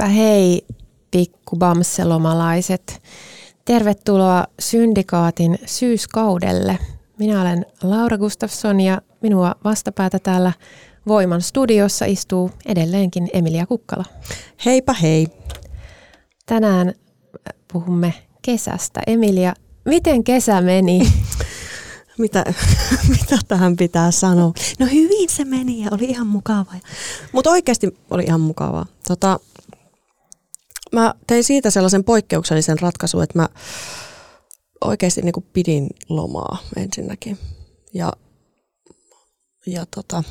Heipä hei, pikkubamselomalaiset. Tervetuloa Syndikaatin syyskaudelle. Minä olen Laura Gustafsson ja minua vastapäätä täällä Voiman studiossa istuu edelleenkin Emilia Kukkala. Heipä hei. Tänään puhumme kesästä. Emilia, miten kesä meni? mitä, mitä tähän pitää sanoa? No hyvin se meni ja oli ihan mukavaa. Mutta oikeasti oli ihan mukavaa. Tota, mä tein siitä sellaisen poikkeuksellisen ratkaisun, että mä oikeasti niin pidin lomaa ensinnäkin. Ja, ja tota,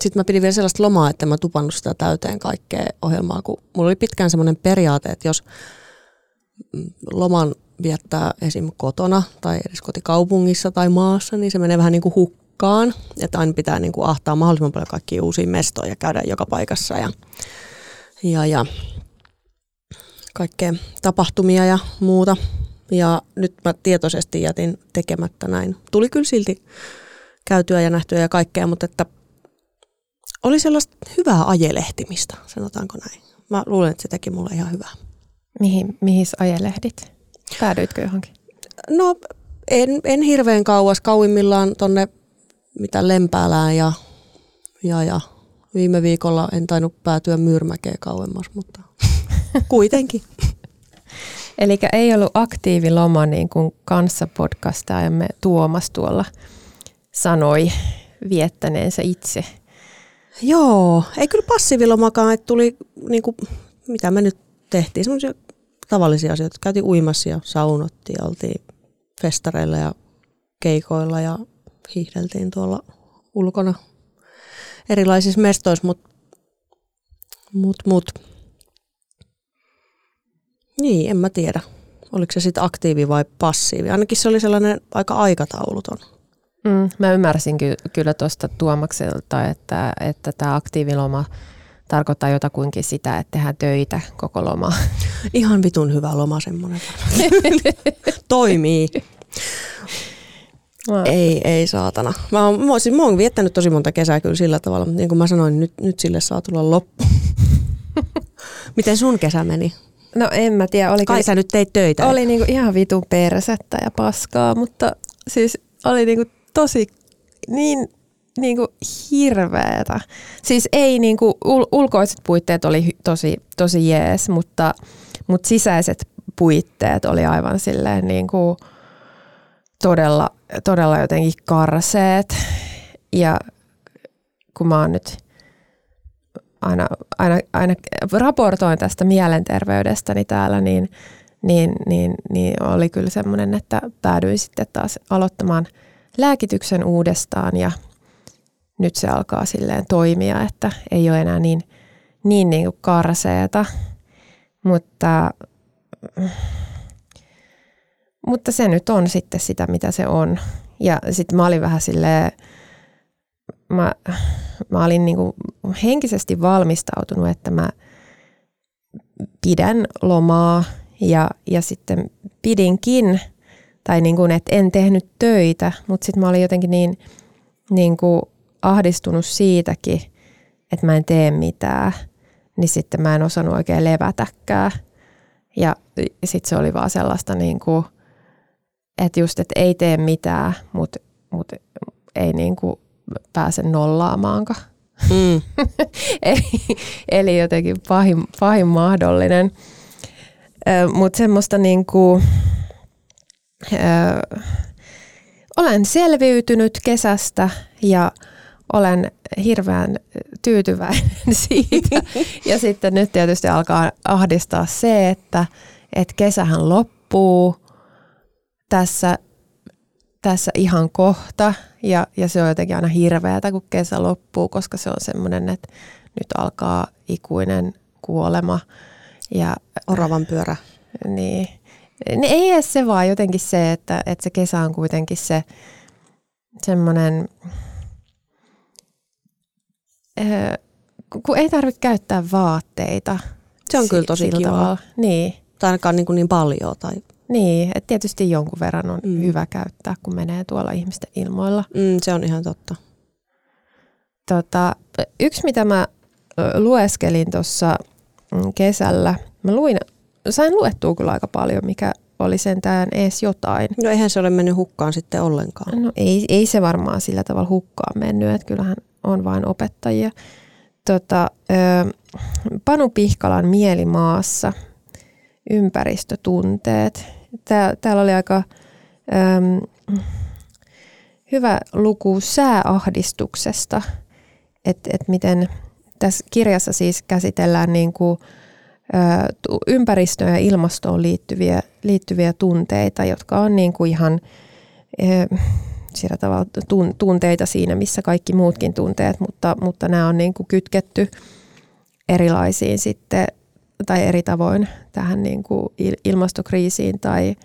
sitten mä pidin vielä sellaista lomaa, että mä tupannut sitä täyteen kaikkea ohjelmaa, kun mulla oli pitkään semmoinen periaate, että jos loman viettää esim. kotona tai edes kotikaupungissa tai maassa, niin se menee vähän niin kuin hukkaan. Että aina pitää niin kuin ahtaa mahdollisimman paljon kaikkia uusia mestoja ja käydä joka paikassa ja, ja, ja kaikkea tapahtumia ja muuta. Ja nyt mä tietoisesti jätin tekemättä näin. Tuli kyllä silti käytyä ja nähtyä ja kaikkea, mutta että oli sellaista hyvää ajelehtimistä, sanotaanko näin. Mä luulen, että se teki mulle ihan hyvää. Mihin, mihin ajelehdit? Päädyitkö johonkin? No en, en hirveän kauas, kauimmillaan tonne mitä Lempäälään ja, ja, ja viime viikolla en tainnut päätyä Myyrmäkeen kauemmas, mutta kuitenkin. Eli ei ollut aktiiviloma niin kuin kanssapodcastaajamme Tuomas tuolla sanoi viettäneensä itse. Joo, ei kyllä passiivilomakaan, että tuli niin kuin, mitä me nyt tehtiin, semmoisia tavallisia asioita. Käytiin uimassa ja saunottiin ja oltiin festareilla ja keikoilla ja hiihdeltiin tuolla ulkona erilaisissa mestoissa, mutta mut, mut. Niin, en mä tiedä. Oliko se sitten aktiivi vai passiivi? Ainakin se oli sellainen aika aikatauluton. Mm, mä ymmärsin ky- kyllä tuosta Tuomakselta, että, että tämä aktiiviloma – tarkoittaa jotakuinkin sitä, että tehdään töitä koko loma. Ihan vitun hyvä loma semmoinen. Toimii. Mä... Ei, ei saatana. Mä oon, mä, siis mä oon viettänyt tosi monta kesää kyllä sillä tavalla, mutta niin kuin mä sanoin, nyt, nyt sille saa tulla loppu. Miten sun kesä meni? No en mä tiedä. Oli Kai kyllä, sä nyt teit töitä. Oli niinku ihan vitun persettä ja paskaa, mutta siis oli niinku tosi niin niin kuin hirveetä. Siis ei niin kuin, ul- ulkoiset puitteet oli tosi, tosi jees, mutta, mutta sisäiset puitteet oli aivan silleen niin kuin todella, todella jotenkin karseet. Ja kun mä oon nyt aina, aina, aina raportoin tästä mielenterveydestäni täällä, niin, niin, niin, niin oli kyllä semmoinen, että päädyin sitten taas aloittamaan lääkityksen uudestaan ja nyt se alkaa silleen toimia, että ei ole enää niin, niin, niin kuin karseeta. Mutta, mutta se nyt on sitten sitä, mitä se on. Ja sitten mä olin vähän silleen, mä, mä olin niin kuin henkisesti valmistautunut, että mä pidän lomaa ja, ja sitten pidinkin, tai niin kuin, että en tehnyt töitä, mutta sitten mä olin jotenkin niin, niin kuin ahdistunut siitäkin, että mä en tee mitään, niin sitten mä en osannut oikein levätäkään. Ja sitten se oli vaan sellaista, niin kuin, että just, että ei tee mitään, mutta mut ei niin kuin pääse nollaamaankaan. Mm. eli, eli jotenkin pahin, pahin mahdollinen. Mutta semmoista niin kuin, olen selviytynyt kesästä ja olen hirveän tyytyväinen siitä. Ja sitten nyt tietysti alkaa ahdistaa se, että, että kesähän loppuu tässä, tässä ihan kohta. Ja, ja se on jotenkin aina hirveätä, kun kesä loppuu, koska se on semmoinen, että nyt alkaa ikuinen kuolema. Ja, Oravan pyörä. Niin. Ei edes se vaan jotenkin se, että, että se kesä on kuitenkin se semmoinen kun ei tarvitse käyttää vaatteita. Se on kyllä tosi kiva. Niin. Tai ainakaan niin, kuin niin paljon. Tai... Niin, että tietysti jonkun verran on mm. hyvä käyttää, kun menee tuolla ihmisten ilmoilla. Mm, se on ihan totta. Tota, yksi, mitä mä lueskelin tuossa mm, kesällä, mä luin, sain luettua kyllä aika paljon, mikä oli sentään ees jotain. No eihän se ole mennyt hukkaan sitten ollenkaan. No ei, ei se varmaan sillä tavalla hukkaan mennyt, että kyllähän on vain opettajia. Tota, Panu Pihkalan Mielimaassa, ympäristötunteet. Tää, täällä oli aika äm, hyvä luku sääahdistuksesta, että et miten tässä kirjassa siis käsitellään niin kuin, ä, ympäristöön ja ilmastoon liittyviä, liittyviä tunteita, jotka on niin kuin ihan ä, tavalla tunteita siinä, missä kaikki muutkin tunteet, mutta, mutta nämä on niin kuin kytketty erilaisiin sitten tai eri tavoin tähän niin kuin ilmastokriisiin tai,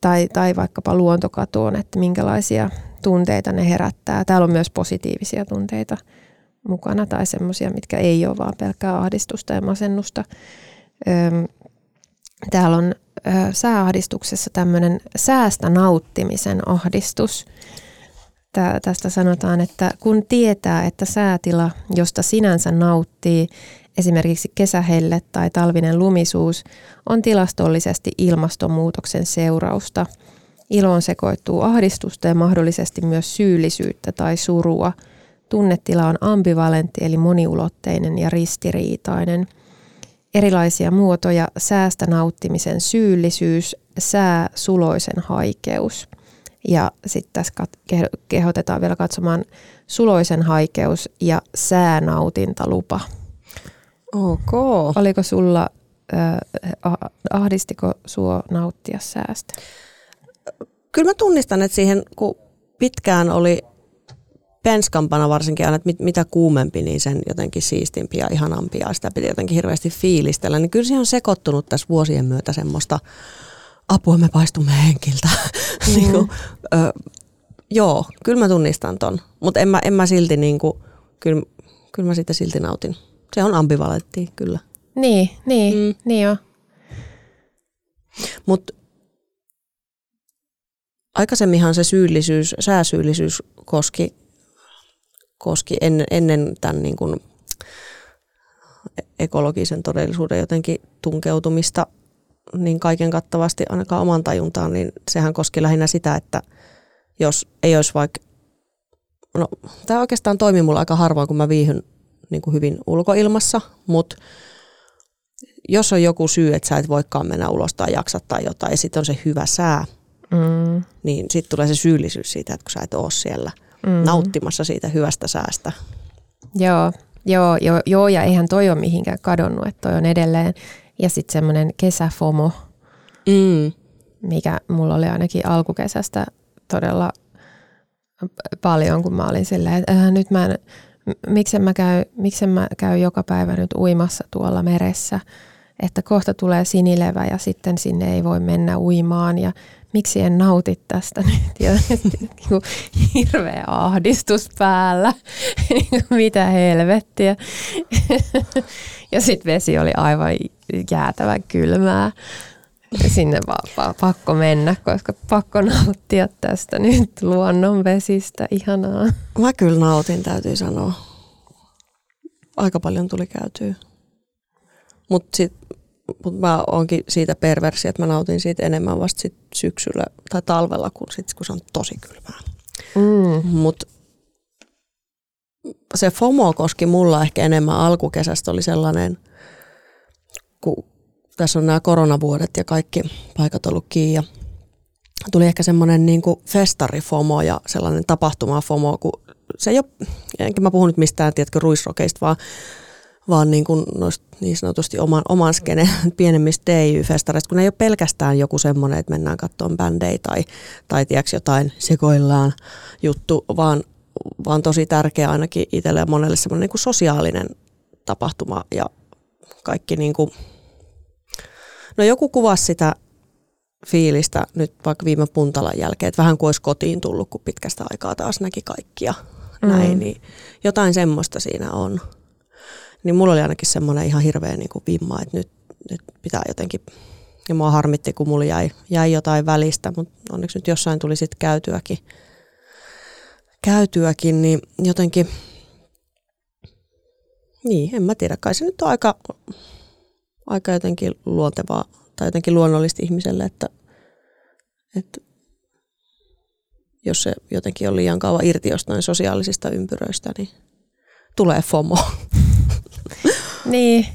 tai, tai vaikkapa luontokatoon, että minkälaisia tunteita ne herättää. Täällä on myös positiivisia tunteita mukana tai semmoisia, mitkä ei ole vaan pelkkää ahdistusta ja masennusta. Täällä on sääahdistuksessa tämmöinen säästä nauttimisen ahdistus. Tästä sanotaan, että kun tietää, että säätila, josta sinänsä nauttii, esimerkiksi kesähelle tai talvinen lumisuus, on tilastollisesti ilmastonmuutoksen seurausta. Iloon sekoittuu ahdistusta ja mahdollisesti myös syyllisyyttä tai surua. Tunnetila on ambivalentti eli moniulotteinen ja ristiriitainen – erilaisia muotoja säästä nauttimisen syyllisyys, sää, suloisen haikeus. Ja sitten tässä kehotetaan vielä katsomaan suloisen haikeus ja säänautintalupa. Ok. Oliko sulla, äh, ahdistiko suo nauttia säästä? Kyllä mä tunnistan, että siihen kun pitkään oli penskampana varsinkin aina, että mit, mitä kuumempi, niin sen jotenkin siistimpi ja ihanampi ja sitä piti jotenkin hirveästi fiilistellä. Niin kyllä siihen on sekoittunut tässä vuosien myötä semmoista apua me paistumme henkiltä. Mm. niin kuin, ö, joo, kyllä mä tunnistan ton, mutta en mä, en mä silti niin kuin, kyllä, kyllä mä sitä silti nautin. Se on ambivalentti, kyllä. Niin, niin, mm. niin joo. Mutta aikaisemminhan se syyllisyys, sääsyyllisyys koski koski en, ennen tämän niin kuin ekologisen todellisuuden jotenkin tunkeutumista niin kaiken kattavasti ainakaan oman tajuntaan, niin sehän koski lähinnä sitä, että jos ei olisi vaikka, no tämä oikeastaan toimii mulla aika harvoin, kun mä viihyn niin kuin hyvin ulkoilmassa, mutta jos on joku syy, että sä et voikaan mennä ulos tai jaksa tai jotain, ja sitten on se hyvä sää, mm. niin sitten tulee se syyllisyys siitä, että kun sä et ole siellä – mm. nauttimassa siitä hyvästä säästä. Joo, joo, joo, joo, ja eihän toi ole mihinkään kadonnut, että toi on edelleen. Ja sitten semmoinen kesäfomo, mm. mikä mulla oli ainakin alkukesästä todella paljon, kun mä olin silleen, että äh, nyt mä en, miksen mä, käy, miksen mä käy joka päivä nyt uimassa tuolla meressä, että kohta tulee sinilevä ja sitten sinne ei voi mennä uimaan ja miksi en nauti tästä nyt ja niinku hirveä ahdistus päällä, niinku mitä helvettiä. ja sitten vesi oli aivan jäätävän kylmää. Sinne vaan, vaan pakko mennä, koska pakko nauttia tästä nyt luonnon vesistä. Ihanaa. Mä kyllä nautin, täytyy sanoa. Aika paljon tuli käytyä. Mutta mutta mä oonkin siitä perversi, että mä nautin siitä enemmän vasta sit syksyllä tai talvella, kun, sit, kun se on tosi kylmää. Mm. Mutta se FOMO koski mulla ehkä enemmän alkukesästä, oli sellainen, kun tässä on nämä koronavuodet ja kaikki paikat ollut kiinni ja tuli ehkä semmoinen niin festarifomo ja sellainen tapahtuma-fomo, kun se ei ole, enkä mä puhu nyt mistään, tiedätkö, ruisrokeista, vaan, vaan niin, kuin noista, niin sanotusti oman, oman skene pienemmistä DIY-festareista, kun ei ole pelkästään joku semmoinen, että mennään katsomaan bändejä tai, tai tiedätkö, jotain sekoillaan juttu, vaan, vaan tosi tärkeä ainakin itselle ja monelle semmoinen niin kuin sosiaalinen tapahtuma ja kaikki niin kuin, no joku kuvasi sitä fiilistä nyt vaikka viime puntalan jälkeen, että vähän kuin olisi kotiin tullut, kun pitkästä aikaa taas näki kaikkia mm. näin, niin jotain semmoista siinä on. Niin mulla oli ainakin semmoinen ihan hirveä niin kuin vimma, että nyt, nyt pitää jotenkin, ja mua harmitti, kun mulla jäi, jäi jotain välistä, mutta onneksi nyt jossain tuli sitten käytyäkin, käytyäkin, niin jotenkin, niin en mä tiedä, kai se nyt on aika, aika jotenkin luontevaa tai jotenkin luonnollista ihmiselle, että, että jos se jotenkin on liian kauan irti jostain sosiaalisista ympyröistä, niin tulee FOMO. niin,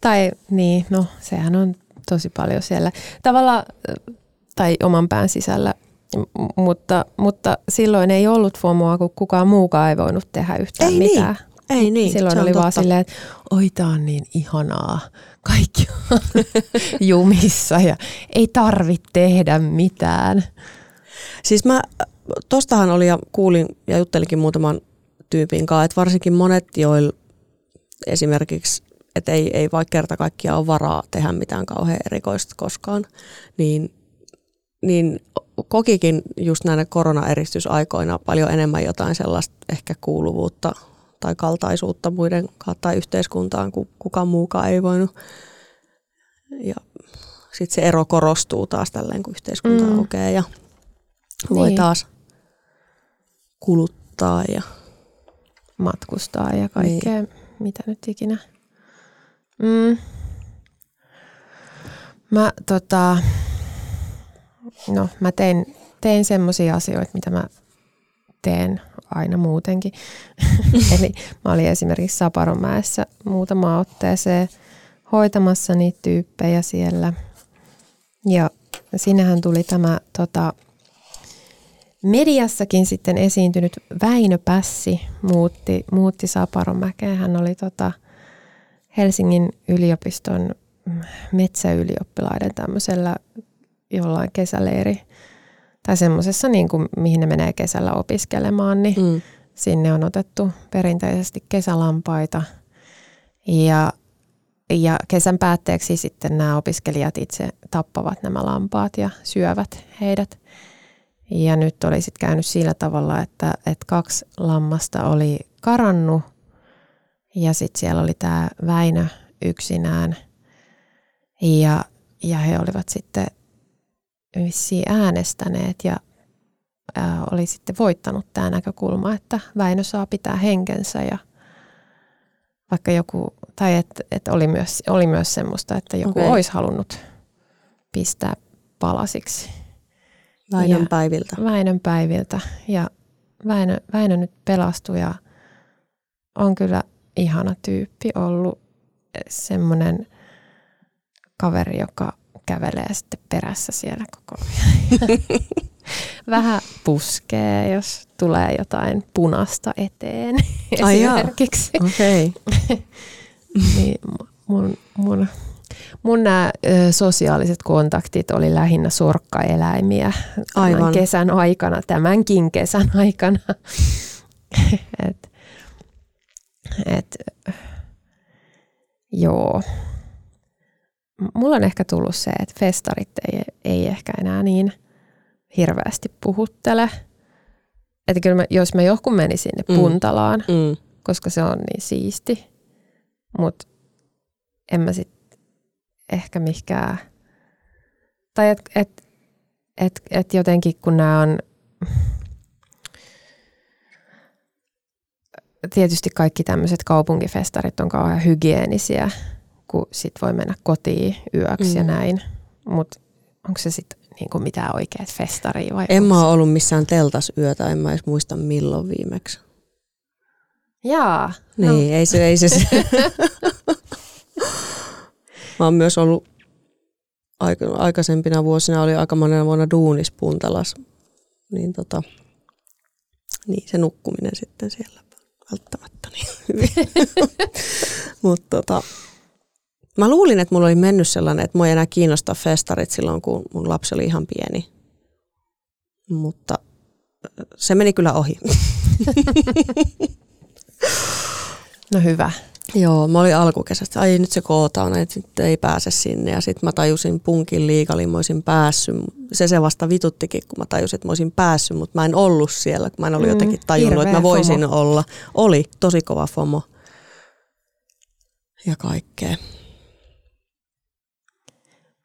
tai niin, no sehän on tosi paljon siellä tavalla tai oman pään sisällä, mutta, mutta silloin ei ollut FOMOa, kun kukaan muukaan ei voinut tehdä yhtään ei mitään. Niin. Ei niin, Silloin oli vaan silleen, että oi tää on niin ihanaa, kaikki on jumissa ja ei tarvitse tehdä mitään. Siis mä, tostahan oli ja kuulin ja juttelinkin muutaman tyypin kanssa, että varsinkin monet, joilla esimerkiksi, että ei, ei vaikka kerta kaikkiaan ole varaa tehdä mitään kauhean erikoista koskaan, niin, niin kokikin just näinä koronaeristysaikoina paljon enemmän jotain sellaista ehkä kuuluvuutta tai kaltaisuutta muiden tai yhteiskuntaan, kun kukaan muukaan ei voinut. Ja sitten se ero korostuu taas tälleen, kun yhteiskunta mm. aukeaa ja voi niin. taas kuluttaa ja matkustaa ja kaikkea, niin. mitä nyt ikinä. Mm. Mä, tota, no, mä tein, tein semmoisia asioita, mitä mä teen aina muutenkin. Eli mä olin esimerkiksi Saparonmäessä muutama otteeseen hoitamassa niitä tyyppejä siellä. Ja sinnehän tuli tämä tota, mediassakin sitten esiintynyt Väinö Pässi muutti, muutti Saparonmäkeen. Hän oli tota Helsingin yliopiston metsäylioppilaiden tämmöisellä jollain kesäleiri tai semmoisessa, niin kuin, mihin ne menee kesällä opiskelemaan, niin mm. sinne on otettu perinteisesti kesälampaita. Ja, ja kesän päätteeksi sitten nämä opiskelijat itse tappavat nämä lampaat ja syövät heidät. Ja nyt oli sitten käynyt sillä tavalla, että, että kaksi lammasta oli karannut ja sitten siellä oli tämä Väinö yksinään. Ja, ja he olivat sitten vissiin äänestäneet ja ää, oli sitten voittanut tämä näkökulma, että Väinö saa pitää henkensä ja vaikka joku, tai että et oli, myös, oli myös semmoista, että joku okay. olisi halunnut pistää palasiksi. Väinön päiviltä. Väinön päiviltä ja Väinö, Väinö nyt pelastui ja on kyllä ihana tyyppi ollut semmoinen kaveri, joka kävelee sitten perässä siellä koko ajan. Vähän puskee, jos tulee jotain punasta eteen Ai esimerkiksi. Okay. niin mun, mun, mun nämä sosiaaliset kontaktit oli lähinnä sorkkaeläimiä Aivan. kesän aikana, tämänkin kesän aikana. et, et, joo mulla on ehkä tullut se, että festarit ei, ei ehkä enää niin hirveästi puhuttele. Että kyllä mä, jos mä joku menisin sinne mm. Puntalaan, mm. koska se on niin siisti, mutta en mä sitten ehkä mikään, tai että et, et, et jotenkin kun nämä on, tietysti kaikki tämmöiset kaupunkifestarit on kauhean hygienisiä, kun sit voi mennä kotiin yöksi mm. ja näin. Mutta onko se sitten niinku mitään oikeat festaria vai En mä ole ollut missään teltas yötä, en mä edes muista milloin viimeksi. Jaa. Niin, no. ei se, ei se. mä oon myös ollut aikaisempina vuosina oli aika monena vuonna duunis puntalas, niin, tota, niin se nukkuminen sitten siellä välttämättä niin hyvin. Mutta tota, mä luulin, että mulla oli mennyt sellainen, että mua ei enää kiinnosta festarit silloin, kun mun lapsi oli ihan pieni. Mutta se meni kyllä ohi. no hyvä. Joo, mä olin alkukesästä, ai nyt se kootaan, että sitten ei pääse sinne. Ja sitten mä tajusin punkin liikalin, mä olisin päässyt. Se se vasta vituttikin, kun mä tajusin, että mä olisin päässyt, mutta mä en ollut siellä, kun mä en ollut mm, jotenkin tajunnut, että mä voisin FOMO. olla. Oli tosi kova FOMO ja kaikkea.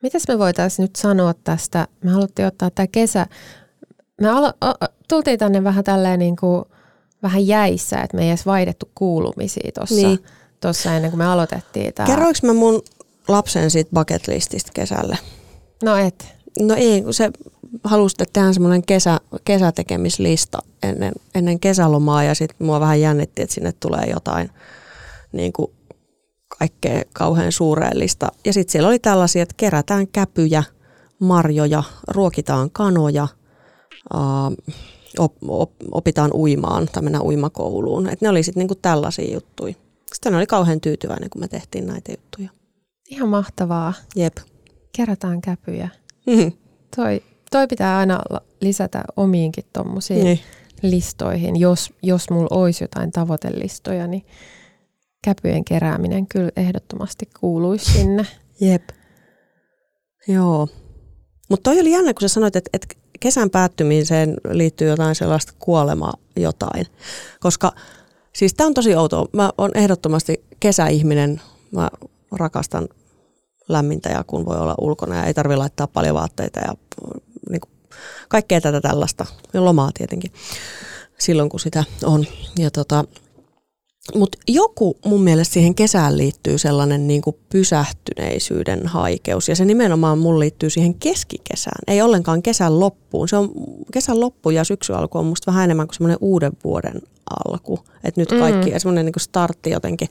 Mitäs me voitaisiin nyt sanoa tästä? Me haluttiin ottaa tämä kesä. Me alo- tultiin tänne vähän tälleen niin kuin vähän jäissä, että me ei edes vaihdettu kuulumisia tuossa. Niin ennen kuin me aloitettiin tämä. Kerroinko mä mun lapsen siitä bucket lististä kesälle? No et. No ei, kun se halusi, tehdään semmoinen kesä, kesätekemislista ennen, ennen kesälomaa ja sitten mua vähän jännitti, että sinne tulee jotain niin kuin kaikkea kauhean suureellista. Ja sitten siellä oli tällaisia, että kerätään käpyjä, marjoja, ruokitaan kanoja, uh, op, op, opitaan uimaan tai mennään uimakouluun. Et ne oli sitten niinku tällaisia juttuja. Sitten oli kauhean tyytyväinen, kun me tehtiin näitä juttuja. Ihan mahtavaa. Jep. Kerätään käpyjä. Mm-hmm. Toi, toi pitää aina lisätä omiinkin tuommoisiin niin. listoihin. Jos, jos mulla olisi jotain tavoitelistoja, niin käpyjen kerääminen kyllä ehdottomasti kuuluisi sinne. Jep. Joo. Mutta toi oli jännä, kun sä sanoit, että, että kesän päättymiseen liittyy jotain sellaista kuolema jotain. Koska Siis tämä on tosi outoa. Mä oon ehdottomasti kesäihminen. Mä rakastan lämmintä ja kun voi olla ulkona ja ei tarvitse laittaa paljon vaatteita ja niin kaikkea tätä tällaista. Ja lomaa tietenkin silloin, kun sitä on. Ja tota, mutta joku mun mielestä siihen kesään liittyy sellainen niin kuin pysähtyneisyyden haikeus ja se nimenomaan mun liittyy siihen keskikesään, ei ollenkaan kesän loppuun. Se on kesän loppu ja syksy alku on musta vähän enemmän kuin semmoinen uuden vuoden alku. Että nyt kaikki, mm. semmoinen niin startti jotenkin,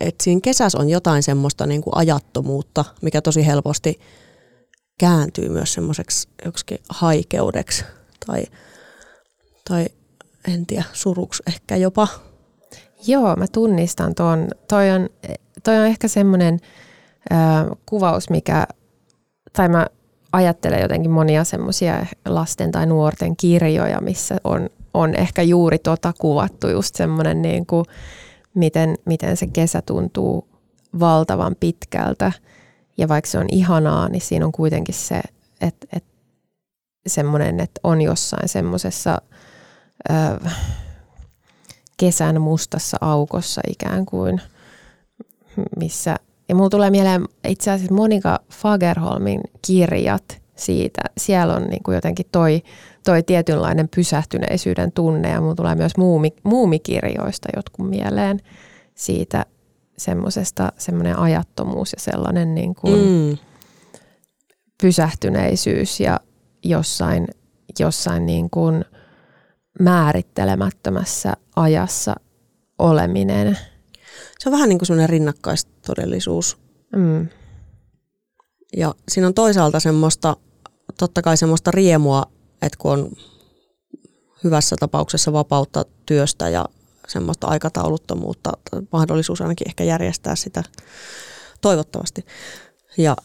että siinä kesässä on jotain semmoista niin kuin ajattomuutta, mikä tosi helposti kääntyy myös semmoiseksi joksikin haikeudeksi tai, tai en tiedä, suruksi ehkä jopa. Joo, mä tunnistan tuon. Toi on, toi on ehkä semmoinen kuvaus, mikä, tai mä ajattelen jotenkin monia semmoisia lasten tai nuorten kirjoja, missä on on ehkä juuri tota kuvattu, just semmoinen niin kuin, miten, miten se kesä tuntuu valtavan pitkältä. Ja vaikka se on ihanaa, niin siinä on kuitenkin se, että, että semmoinen, että on jossain semmoisessa kesän mustassa aukossa ikään kuin, missä, ja mulla tulee mieleen itse asiassa Monika Fagerholmin kirjat siitä. Siellä on niin kuin jotenkin toi toi tietynlainen pysähtyneisyyden tunne ja mulla tulee myös muumi, muumikirjoista jotkut mieleen siitä semmoisesta semmoinen ajattomuus ja sellainen niin kuin mm. pysähtyneisyys ja jossain, jossain niin kuin määrittelemättömässä ajassa oleminen. Se on vähän niin kuin semmoinen rinnakkaistodellisuus. Mm. Ja siinä on toisaalta semmoista, totta kai semmoista riemua että kun on hyvässä tapauksessa vapautta työstä ja semmoista aikatauluttomuutta, mahdollisuus ainakin ehkä järjestää sitä toivottavasti. Ja,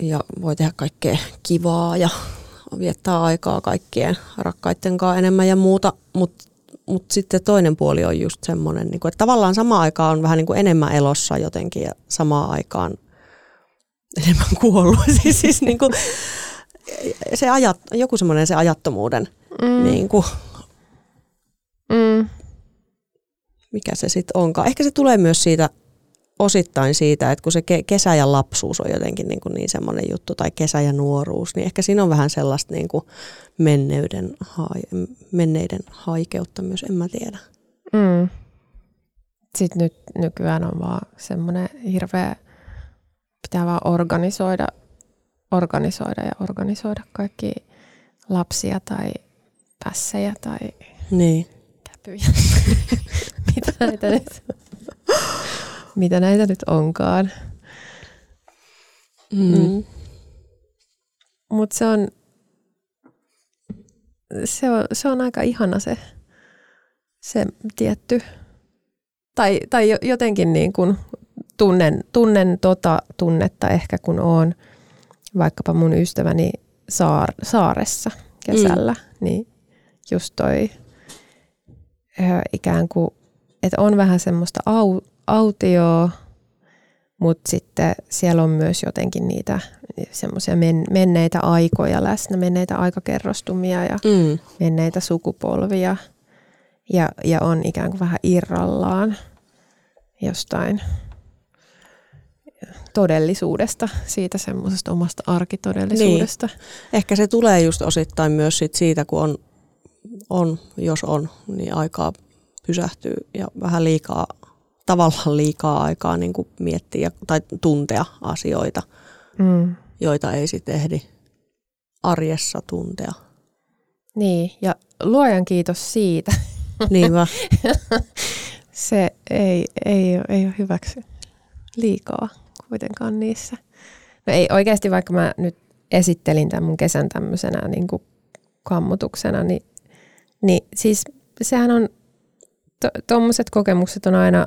ja voi tehdä kaikkea kivaa ja viettää aikaa kaikkien rakkaiden kanssa enemmän ja muuta, mutta mut sitten toinen puoli on just semmoinen, niin että tavallaan sama aikaan on vähän niin kuin enemmän elossa jotenkin ja samaan aikaan enemmän kuollut. siis, siis niin kuin, se ajat, joku semmoinen se ajattomuuden, mm. niin kuin, mm. mikä se sitten onkaan. Ehkä se tulee myös siitä osittain siitä, että kun se kesä ja lapsuus on jotenkin niin, kuin niin semmoinen juttu, tai kesä ja nuoruus, niin ehkä siinä on vähän sellaista niin kuin menneiden, menneiden haikeutta myös, en mä tiedä. Mm. Sitten nyt nykyään on vaan semmoinen hirveä, pitää vaan organisoida organisoida ja organisoida kaikki lapsia tai pässejä tai niin. käpyjä. mitä, näitä nyt, mitä näitä nyt onkaan. Mm. Mm. mut se on, se on, se on aika ihana se, se tietty, tai, tai jo- jotenkin niin kuin tunnen, tunnen tota tunnetta ehkä kun oon vaikkapa mun ystäväni saar, saaressa kesällä, mm. niin just toi ö, ikään kuin, että on vähän semmoista au, autioa, mutta sitten siellä on myös jotenkin niitä semmoisia men, menneitä aikoja läsnä, menneitä aikakerrostumia ja Mm. menneitä sukupolvia ja, ja on ikään kuin vähän irrallaan jostain todellisuudesta, siitä semmoisesta omasta arkitodellisuudesta. Ehkä se tulee just osittain myös sit siitä, kun on, on, jos on, niin aikaa pysähtyy ja vähän liikaa, tavallaan liikaa aikaa niin kuin miettiä tai tuntea asioita, Mm. joita ei sitten ehdi arjessa tuntea. Niin, ja luojan kiitos siitä. Niinpä. Se ei, ei, ole- ei ole hyväksi liikaa kuitenkaan niissä. No ei oikeasti, vaikka mä nyt esittelin tämän mun kesän tämmöisenä niin kuin kammutuksena, niin, niin siis sehän on, tuommoiset kokemukset on aina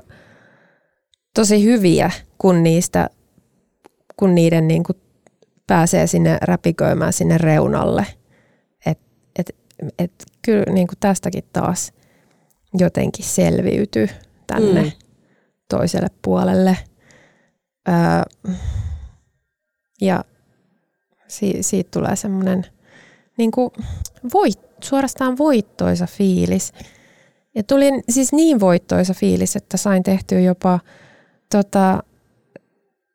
tosi hyviä, kun niistä, kun niiden niin kuin pääsee sinne räpiköimään sinne reunalle. Et, et, et kyllä niin kuin tästäkin taas jotenkin selviytyy tänne Mm. toiselle puolelle. Öö, ja si, siitä tulee semmoinen niin kuin voit, suorastaan voittoisa fiilis. Ja tuli siis niin voittoisa fiilis, että sain tehtyä jopa, tota,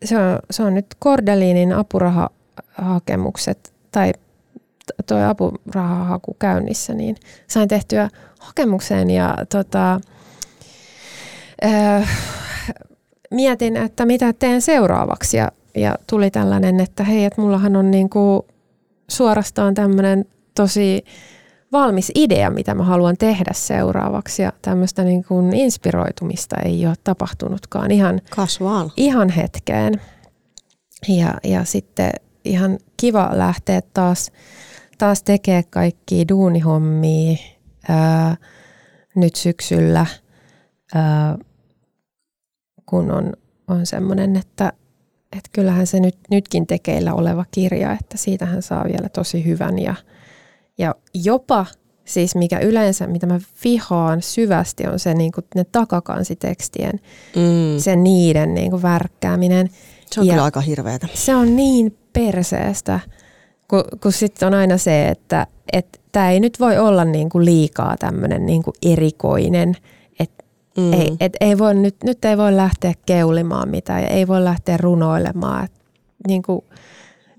se, on, se on nyt Kordeliinin apurahahakemukset tai t- toi apurahahaku käynnissä, niin sain tehtyä hakemukseen ja tota, öö, mietin, että mitä teen seuraavaksi. Ja, ja tuli tällainen, että hei, että mullahan on niinku suorastaan tämmöinen tosi valmis idea, mitä mä haluan tehdä seuraavaksi ja tämmöistä niinku inspiroitumista ei ole tapahtunutkaan ihan, Kasvaan. ihan hetkeen. Ja, ja sitten ihan kiva lähteä taas, taas tekee kaikki duunihommia ää, nyt syksyllä, ää, kun on, on semmoinen, että, että kyllähän se nyt, nytkin tekeillä oleva kirja, että siitähän saa vielä tosi hyvän ja, ja jopa siis mikä yleensä, mitä mä vihaan syvästi, on se niin kuin ne takakansitekstien, Mm. se niiden niin kuin värkkääminen. Se on Ja- kyllä aika hirveetä. Se on niin perseestä, kun, kun sitten on aina se, että tämä ei nyt voi olla niin kuin liikaa tämmöinen niin kuin erikoinen, että Mm. ei, et ei voi, nyt, nyt ei voi lähteä keulimaan mitään ja ei voi lähteä runoilemaan. Et, niin kuin,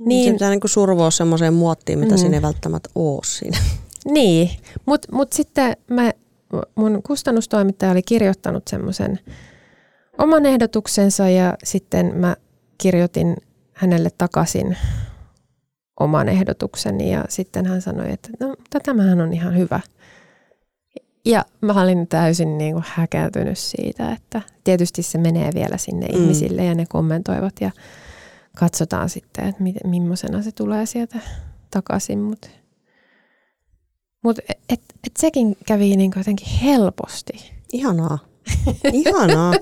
Niin. niin, Se pitää niinku survoa semmoiseen muottiin, mitä Mm. siinä ei välttämättä ole siinä. Niin, mutta mut sitten mä, mun kustannustoimittaja oli kirjoittanut semmoisen oman ehdotuksensa ja sitten mä kirjoitin hänelle takaisin oman ehdotukseni ja sitten hän sanoi, että no tämähän on ihan hyvä. Ja mä olin täysin niin kuin häkäytynyt siitä, että tietysti se menee vielä sinne mm. ihmisille ja ne kommentoivat ja katsotaan sitten, että mi- millaisena se tulee sieltä takaisin, mutta mut et, et, et sekin kävi niin jotenkin helposti. Ihanaa. Ihanaa.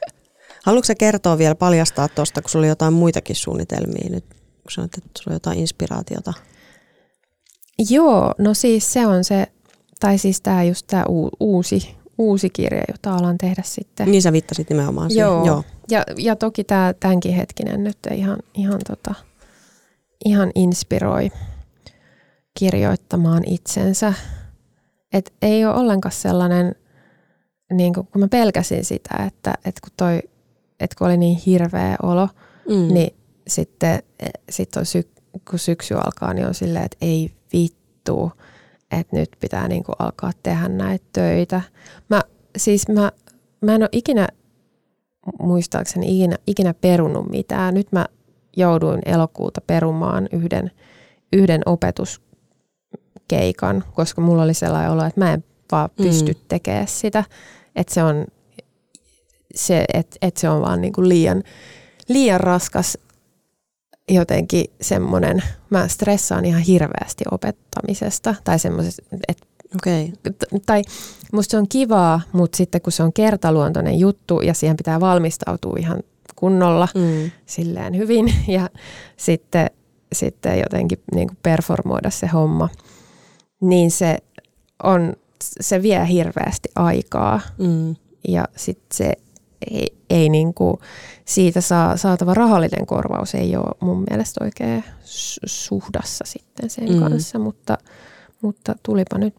Haluatko kertoa vielä, paljastaa tuosta, kun sulla oli jotain muitakin suunnitelmia nyt, kun sanoit, että sulla oli jotain inspiraatiota. Joo, no siis se on se, tai siis tämä just tämä uusi, uusi kirja, jota alan tehdä sitten. Niin sä viittasit nimenomaan siihen. Joo. Joo. Ja, ja toki tämä tämänkin hetkinen nyt ihan, ihan, tota, ihan inspiroi kirjoittamaan itsensä. Et ei ole ollenkaan sellainen, niin kun, kun mä pelkäsin sitä, että, että kun, toi, että kun oli niin hirveä olo, Mm. niin sitten sit on syk, kun syksy alkaa, niin on silleen, että ei vittu, että nyt pitää niinku alkaa tehdä näitä töitä. Mä, siis mä, mä en ole ikinä, muistaakseni ikinä, ikinä perunut mitään. Nyt mä jouduin elokuuta perumaan yhden, yhden opetuskeikan, koska mulla oli sellainen olo, että mä en vaan Mm. pysty tekemään sitä. Että se on, se, et, et se on vaan niinku liian, liian raskas jotenkin semmoinen, mä stressaan ihan hirveästi opettamisesta tai semmoisesta, että Okei. t- tai musta se on kivaa, mutta sitten kun se on kertaluontoinen juttu ja siihen pitää valmistautua ihan kunnolla, Mm. silleen hyvin ja sitten, sitten jotenkin niin kuin performoida se homma, niin se, on, se vie hirveästi aikaa Mm. ja sitten se ei, ei niin kuin, siitä saa, saatava rahallinen korvaus ei ole mun mielestä oikein su- suhdassa sitten sen mm. kanssa, mutta, mutta tulipa nyt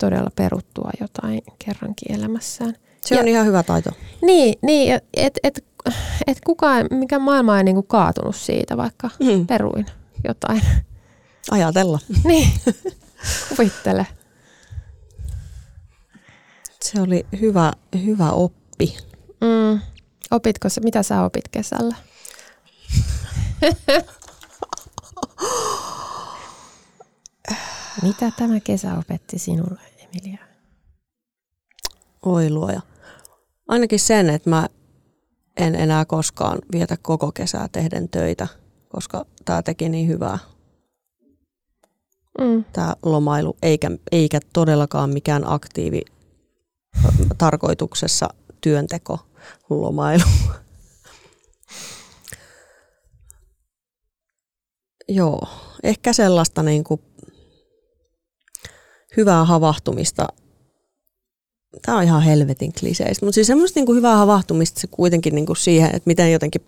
todella peruttua jotain kerrankin elämässään. Se Ja- on ihan hyvä taito. Niin, niin että et, et kukaan, mikä maailma ei niinku kaatunut siitä, vaikka Mm. peruin jotain. Ajatella. niin, kuvittele. Se oli hyvä, hyvä oppi. Mm. Opitko se, mitä sä opit kesällä? mitä tämä kesä opetti sinulle, Emilia? Oi luoja. Ainakin sen, että mä en enää koskaan vietä koko kesää tehden töitä, koska tämä teki niin hyvää Mm. tämä lomailu, eikä, eikä todellakaan mikään aktiivi tarkoituksessa työnteko lomailu. Joo, ehkä sellaista niin kuin hyvää havahtumista. Tämä on ihan helvetin kliseistä, mutta siis semmoista kuin hyvää havahtumista se kuitenkin kuin siihen, että miten jotenkin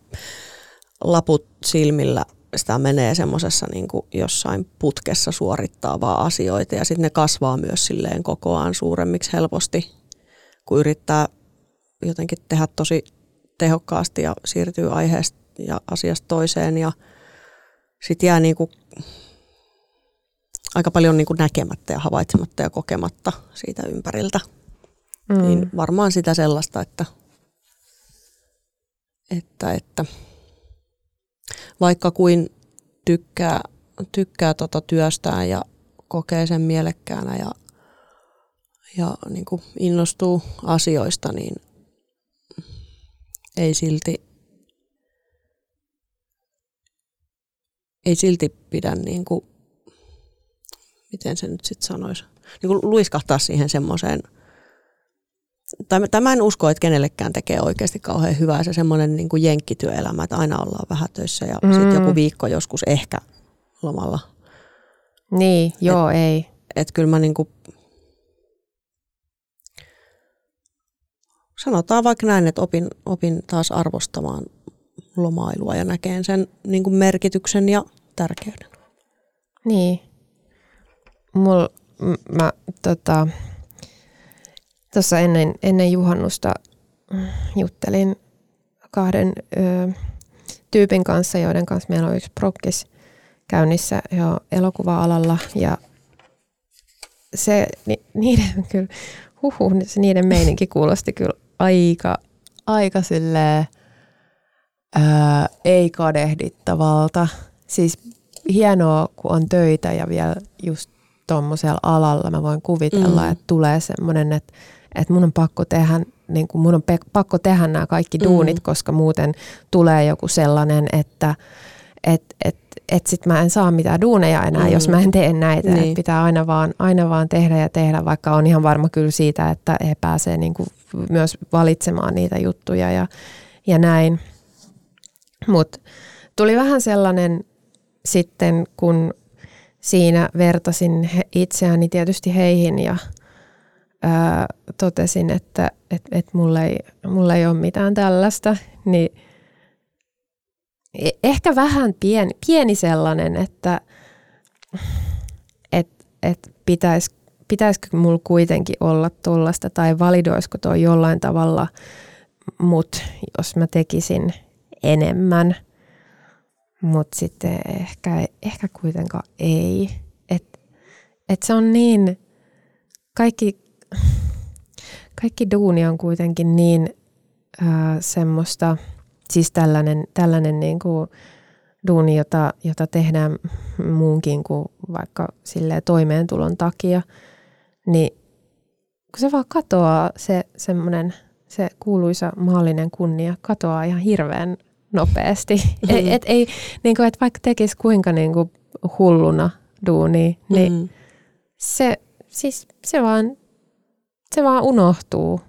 laput silmillä sitä menee semmoisessa niin jossain putkessa suorittaa vaan asioita ja sitten ne kasvaa myös silleen kokoaan suuremmiksi helposti, kun yrittää jotenkin tehdä tosi tehokkaasti ja siirtyy aiheesta ja asiasta toiseen ja sitten jää niin kuin aika paljon niin kuin näkemättä ja havaitsematta ja kokematta siitä ympäriltä. Mm. Niin varmaan sitä sellaista, että, että, että vaikka kuin tykkää, tykkää tota työstään ja kokee sen mielekkäänä ja, ja niin kuin innostuu asioista, niin ei silti, ei silti pidä, niin kuin, miten se nyt sitten sanoisi, niin kuin luiskahtaa siihen semmoiseen, tai mä- en usko, että kenellekään tekee oikeasti kauhean hyvää se semmoinen niin kuin jenkkityöelämä, että aina ollaan vähän töissä ja mm. sitten joku viikko joskus ehkä lomalla. Niin, joo, ei. Että kyllä mä niin kuin, sanotaan vaikka näin, että opin, opin taas arvostamaan lomailua ja näkeen sen niin kuin merkityksen ja tärkeyden. Niin. Mul, mä tota, tuossa ennen, ennen juhannusta juttelin kahden ö, tyypin kanssa, joiden kanssa meillä on yksi prokkis käynnissä jo elokuva-alalla ja se, ni, niiden kyllä, huhu, se niiden meininki kuulosti kyllä aika, aika silleen, ää, ei kadehdittavalta. Siis hienoa, kun on töitä ja vielä just tuommoisella alalla mä voin kuvitella, Mm. että tulee semmoinen, että, että mun on pakko tehdä, niin kuin mun on pe- pakko tehdä nämä kaikki Mm. duunit, mm. koska muuten tulee joku sellainen, että et, et, et sit mä en saa mitään duuneja enää, Mm. jos mä en tee näitä. Niin. Niin. pitää aina vaan, aina vaan tehdä ja tehdä, vaikka on ihan varma kyllä siitä, että he pääsee niin kuin myös valitsemaan niitä juttuja ja, ja näin. Mutta tuli vähän sellainen sitten, kun siinä vertasin itseäni tietysti heihin ja ää, totesin, että et, et mulla, ei, mulla ei ole mitään tällaista, niin e- ehkä vähän pieni, pieni sellainen, että et, et pitäis, pitäisikö mulla kuitenkin olla tuollaista tai validoisiko tuo jollain tavalla mut, jos mä tekisin enemmän. Mutta sitten ehkä, ehkä kuitenkaan ei. Et, et se on niin, kaikki, kaikki duuni on kuitenkin niin ää, semmoista, siis tällainen, tällainen niin kuin duuni, jota, jota tehdään muunkin kuin vaikka toimeentulon takia, niin kun se vaan katoaa se semmoinen, se kuuluisa maallinen kunnia, katoaa ihan hirveän nopeasti. Mm. Et, et, ei, niin kuin, et vaikka tekisi kuinka niin kuin hulluna duuni, niin Mm. se, siis, se, vaan, se vaan unohtuu.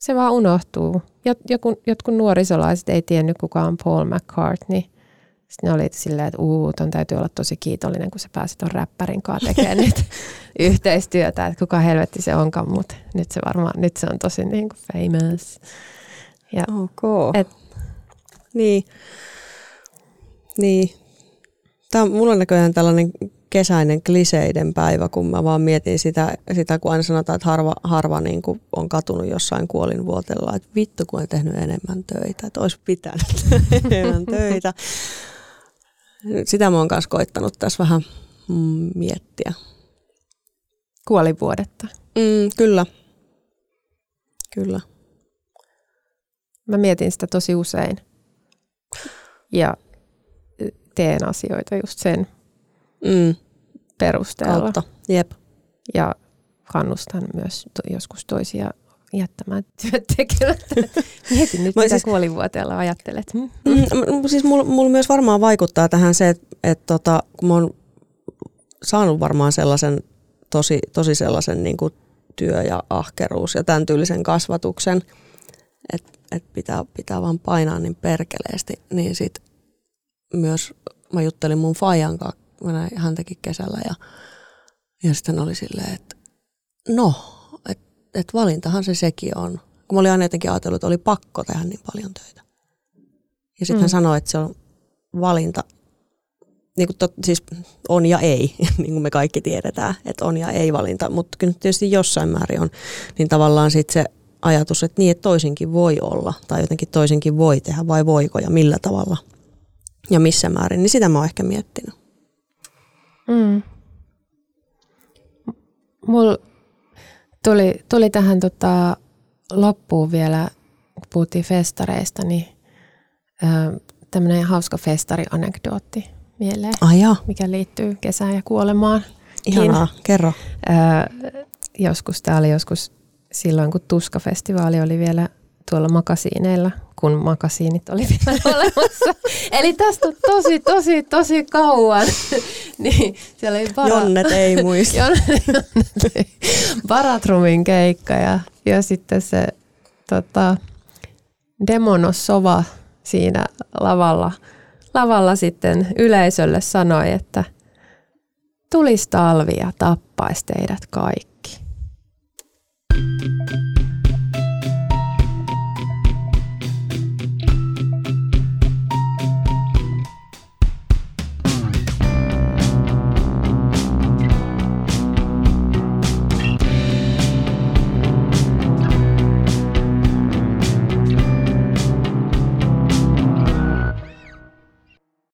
Se vaan unohtuu. Jot, joku, jotkut nuorisolaiset ei tiennyt kuka on Paul McCartney. Sitten ne oli silleen, että uu, ton täytyy olla tosi kiitollinen, kun sä pääsit ton räppärin kanssa tekemään nyt yhteistyötä, että kuka helvetti se onkaan, mutta nyt se varmaan, nyt se on tosi niin kuin famous. Ja, Ok. Et- Niin. Niin. Tämä on mulla on näköjään tällainen kesäinen kliseiden päivä, kun mä vaan mietin sitä, sitä kun aina sanotaan, että harva, harva niin kuin on katunut jossain kuolinvuotella, että vittu kun on tehnyt enemmän töitä, että olisi pitänyt enemmän töitä. Sitä mä oon kanssa koittanut tässä vähän mm, miettiä. kuolivuodetta. Mm, kyllä. Kyllä. Mä mietin sitä tosi usein. Ja teen asioita just sen Mm, perusteella. kautta. Jep. Ja kannustan myös to- joskus toisia jättämään työt tekemättä. Mietin nyt, Mä mitä siis- kuolivuoteella ajattelet. Hmm? Mm, siis mulla mul myös varmaan vaikuttaa tähän se, että et tota, kun mä oon saanut varmaan sellaisen tosi, tosi sellaisen niin kuin työ ja ahkeruus ja tämän tyylisen kasvatuksen, että et pitää, pitää vaan painaa niin perkeleesti, niin sit myös mä juttelin mun Fajan kanssa, mä näin häntäkin kesällä ja, ja sitten oli silleen, että no, että et valintahan se sekin on. Kun mä olin aina jotenkin ajatellut, että oli pakko tehdä niin paljon töitä. Ja sitten mm. Hän sanoi, että se on valinta, niin kuin tot, siis on ja ei, niin kuin me kaikki tiedetään, että on ja ei valinta, mutta kyllä nyt tietysti jossain määrin on, niin tavallaan sitten se ajatus, että niin, että toisinkin voi olla, tai jotenkin toisinkin voi tehdä, vai voiko ja millä tavalla ja missä määrin, niin sitä mä oon ehkä miettinyt. Mm. Mulla tuli, tuli tähän tota, loppuun vielä, kun puhuttiin festareista, niin tämmöinen hauska festari-anekdootti mieleen, Ai jaa, mikä liittyy kesään ja kuolemaan. ihanaa, kerro. Öö, joskus, tämä oli joskus silloin, kun Tuska-festivaali oli vielä tuolla makasiineilla, kun makasiinit oli vielä olemassa. Eli tästä on tosi, tosi, tosi kauan. niin, siellä oli bara, Jonnet ei muista. Jonnet, Jonnet, Baratrumin keikka ja, ja sitten se tota, Demonos Sova siinä lavalla, lavalla sitten yleisölle sanoi, että tulisi talvi ja tappaisi teidät kaikki.